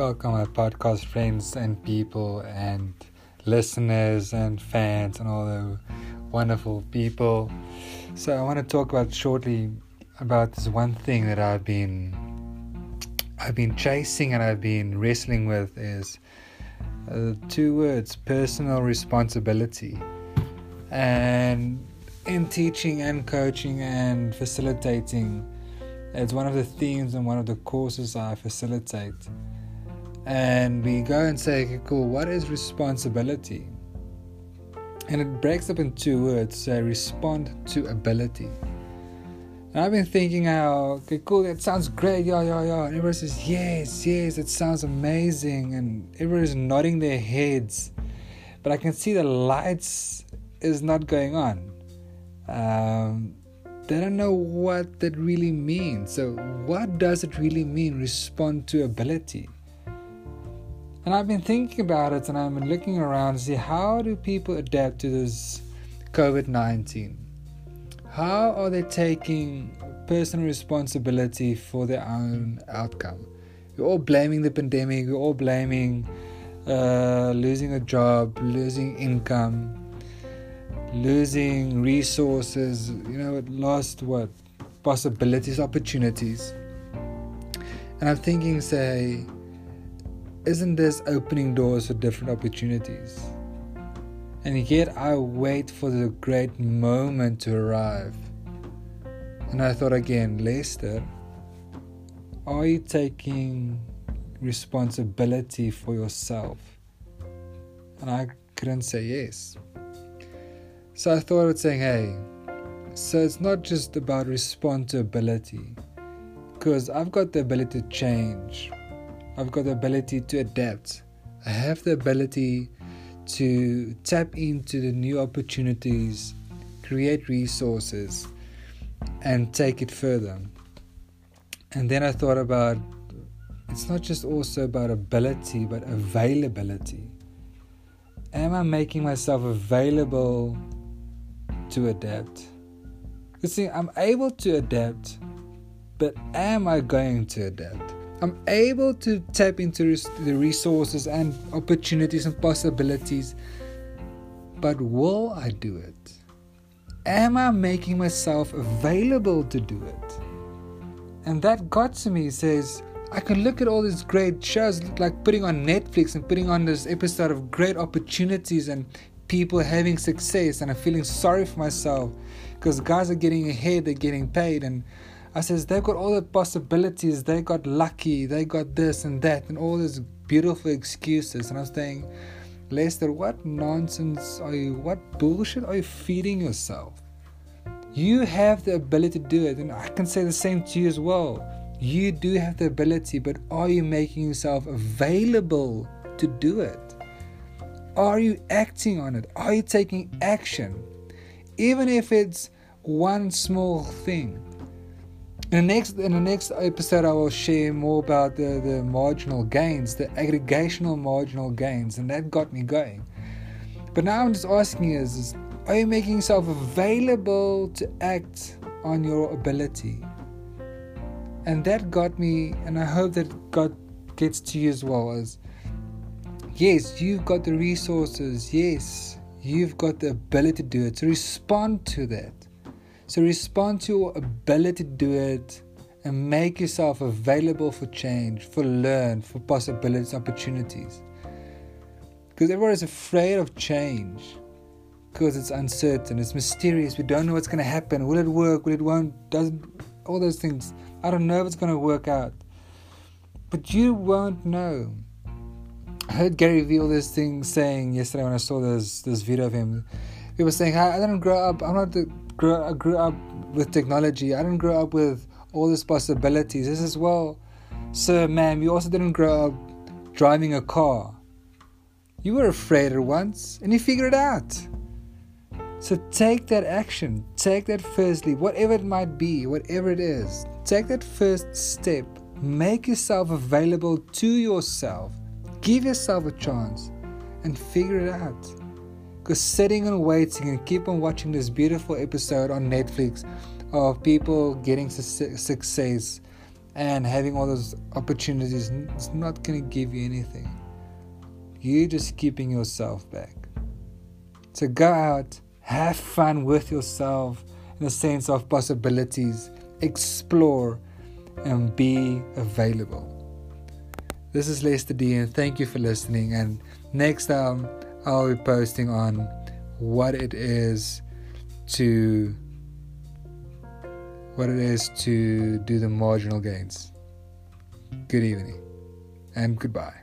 Welcome, my podcast friends and people, and listeners, and fans, and all the wonderful people. So, I want to talk about shortly about this one thing that I've been I've been chasing and I've been wrestling with is uh, two words: personal responsibility. And in teaching and coaching and facilitating it's one of the themes in one of the courses I facilitate. And we go and say, okay, cool, what is responsibility? And it breaks up in two words. So respond to ability. And I've been thinking how, okay, cool, that sounds great, yeah, yeah, yeah. And everyone says, yes, yes, it sounds amazing. And everyone is nodding their heads. But I can see the lights is not going on. Um, they don't know what that really means. So, what does it really mean, respond to ability? And I've been thinking about it and I've been looking around to see how do people adapt to this COVID 19? How are they taking personal responsibility for their own outcome? We're all blaming the pandemic, we're all blaming uh, losing a job, losing income, losing resources, you know, lost what? Possibilities, opportunities. And I'm thinking, say, isn't this opening doors for different opportunities? And yet I wait for the great moment to arrive. And I thought again, Lester, are you taking responsibility for yourself? And I couldn't say yes. So I thought of saying, hey, so it's not just about responsibility, because I've got the ability to change, I've got the ability to adapt, I have the ability to tap into the new opportunities, create resources, and take it further. And then I thought about it's not just also about ability, but availability. Am I making myself available to adapt. You see, I'm able to adapt, but am I going to adapt? I'm able to tap into the resources and opportunities and possibilities, but will I do it? Am I making myself available to do it? And that got to me says, I can look at all these great shows like putting on Netflix and putting on this episode of great opportunities and people having success and I'm feeling sorry for myself because guys are getting ahead, they're getting paid and I says they've got all the possibilities, they got lucky, they got this and that and all these beautiful excuses and I was saying, Lester, what nonsense are you what bullshit are you feeding yourself? You have the ability to do it, and I can say the same to you as well. You do have the ability, but are you making yourself available to do it? Are you acting on it? Are you taking action? Even if it's one small thing. In the next in the next episode I will share more about the, the marginal gains, the aggregational marginal gains, and that got me going. But now I'm just asking is, is are you making yourself available to act on your ability? And that got me, and I hope that God gets to you as well as Yes, you've got the resources. Yes, you've got the ability to do it. So respond to that. So respond to your ability to do it and make yourself available for change, for learn, for possibilities, opportunities. Because everyone is afraid of change because it's uncertain, it's mysterious. We don't know what's going to happen. Will it work? Will it won't? Doesn't all those things? I don't know if it's going to work out, but you won't know. I heard Gary Vee all this thing saying yesterday when I saw this this video of him. He was saying, "I, I didn't grow up. I'm not the I grew up with technology. I didn't grow up with all these possibilities. This is well, sir, ma'am. You also didn't grow up driving a car. You were afraid at once, and you figured it out." So take that action. Take that firstly, whatever it might be, whatever it is. Take that first step. Make yourself available to yourself Give yourself a chance and figure it out. Because sitting and waiting and keep on watching this beautiful episode on Netflix of people getting success and having all those opportunities is not going to give you anything. You're just keeping yourself back. So go out, have fun with yourself in the sense of possibilities, explore, and be available. This is Lester D, and thank you for listening. And next time, I'll be posting on what it is to what it is to do the marginal gains. Good evening and goodbye.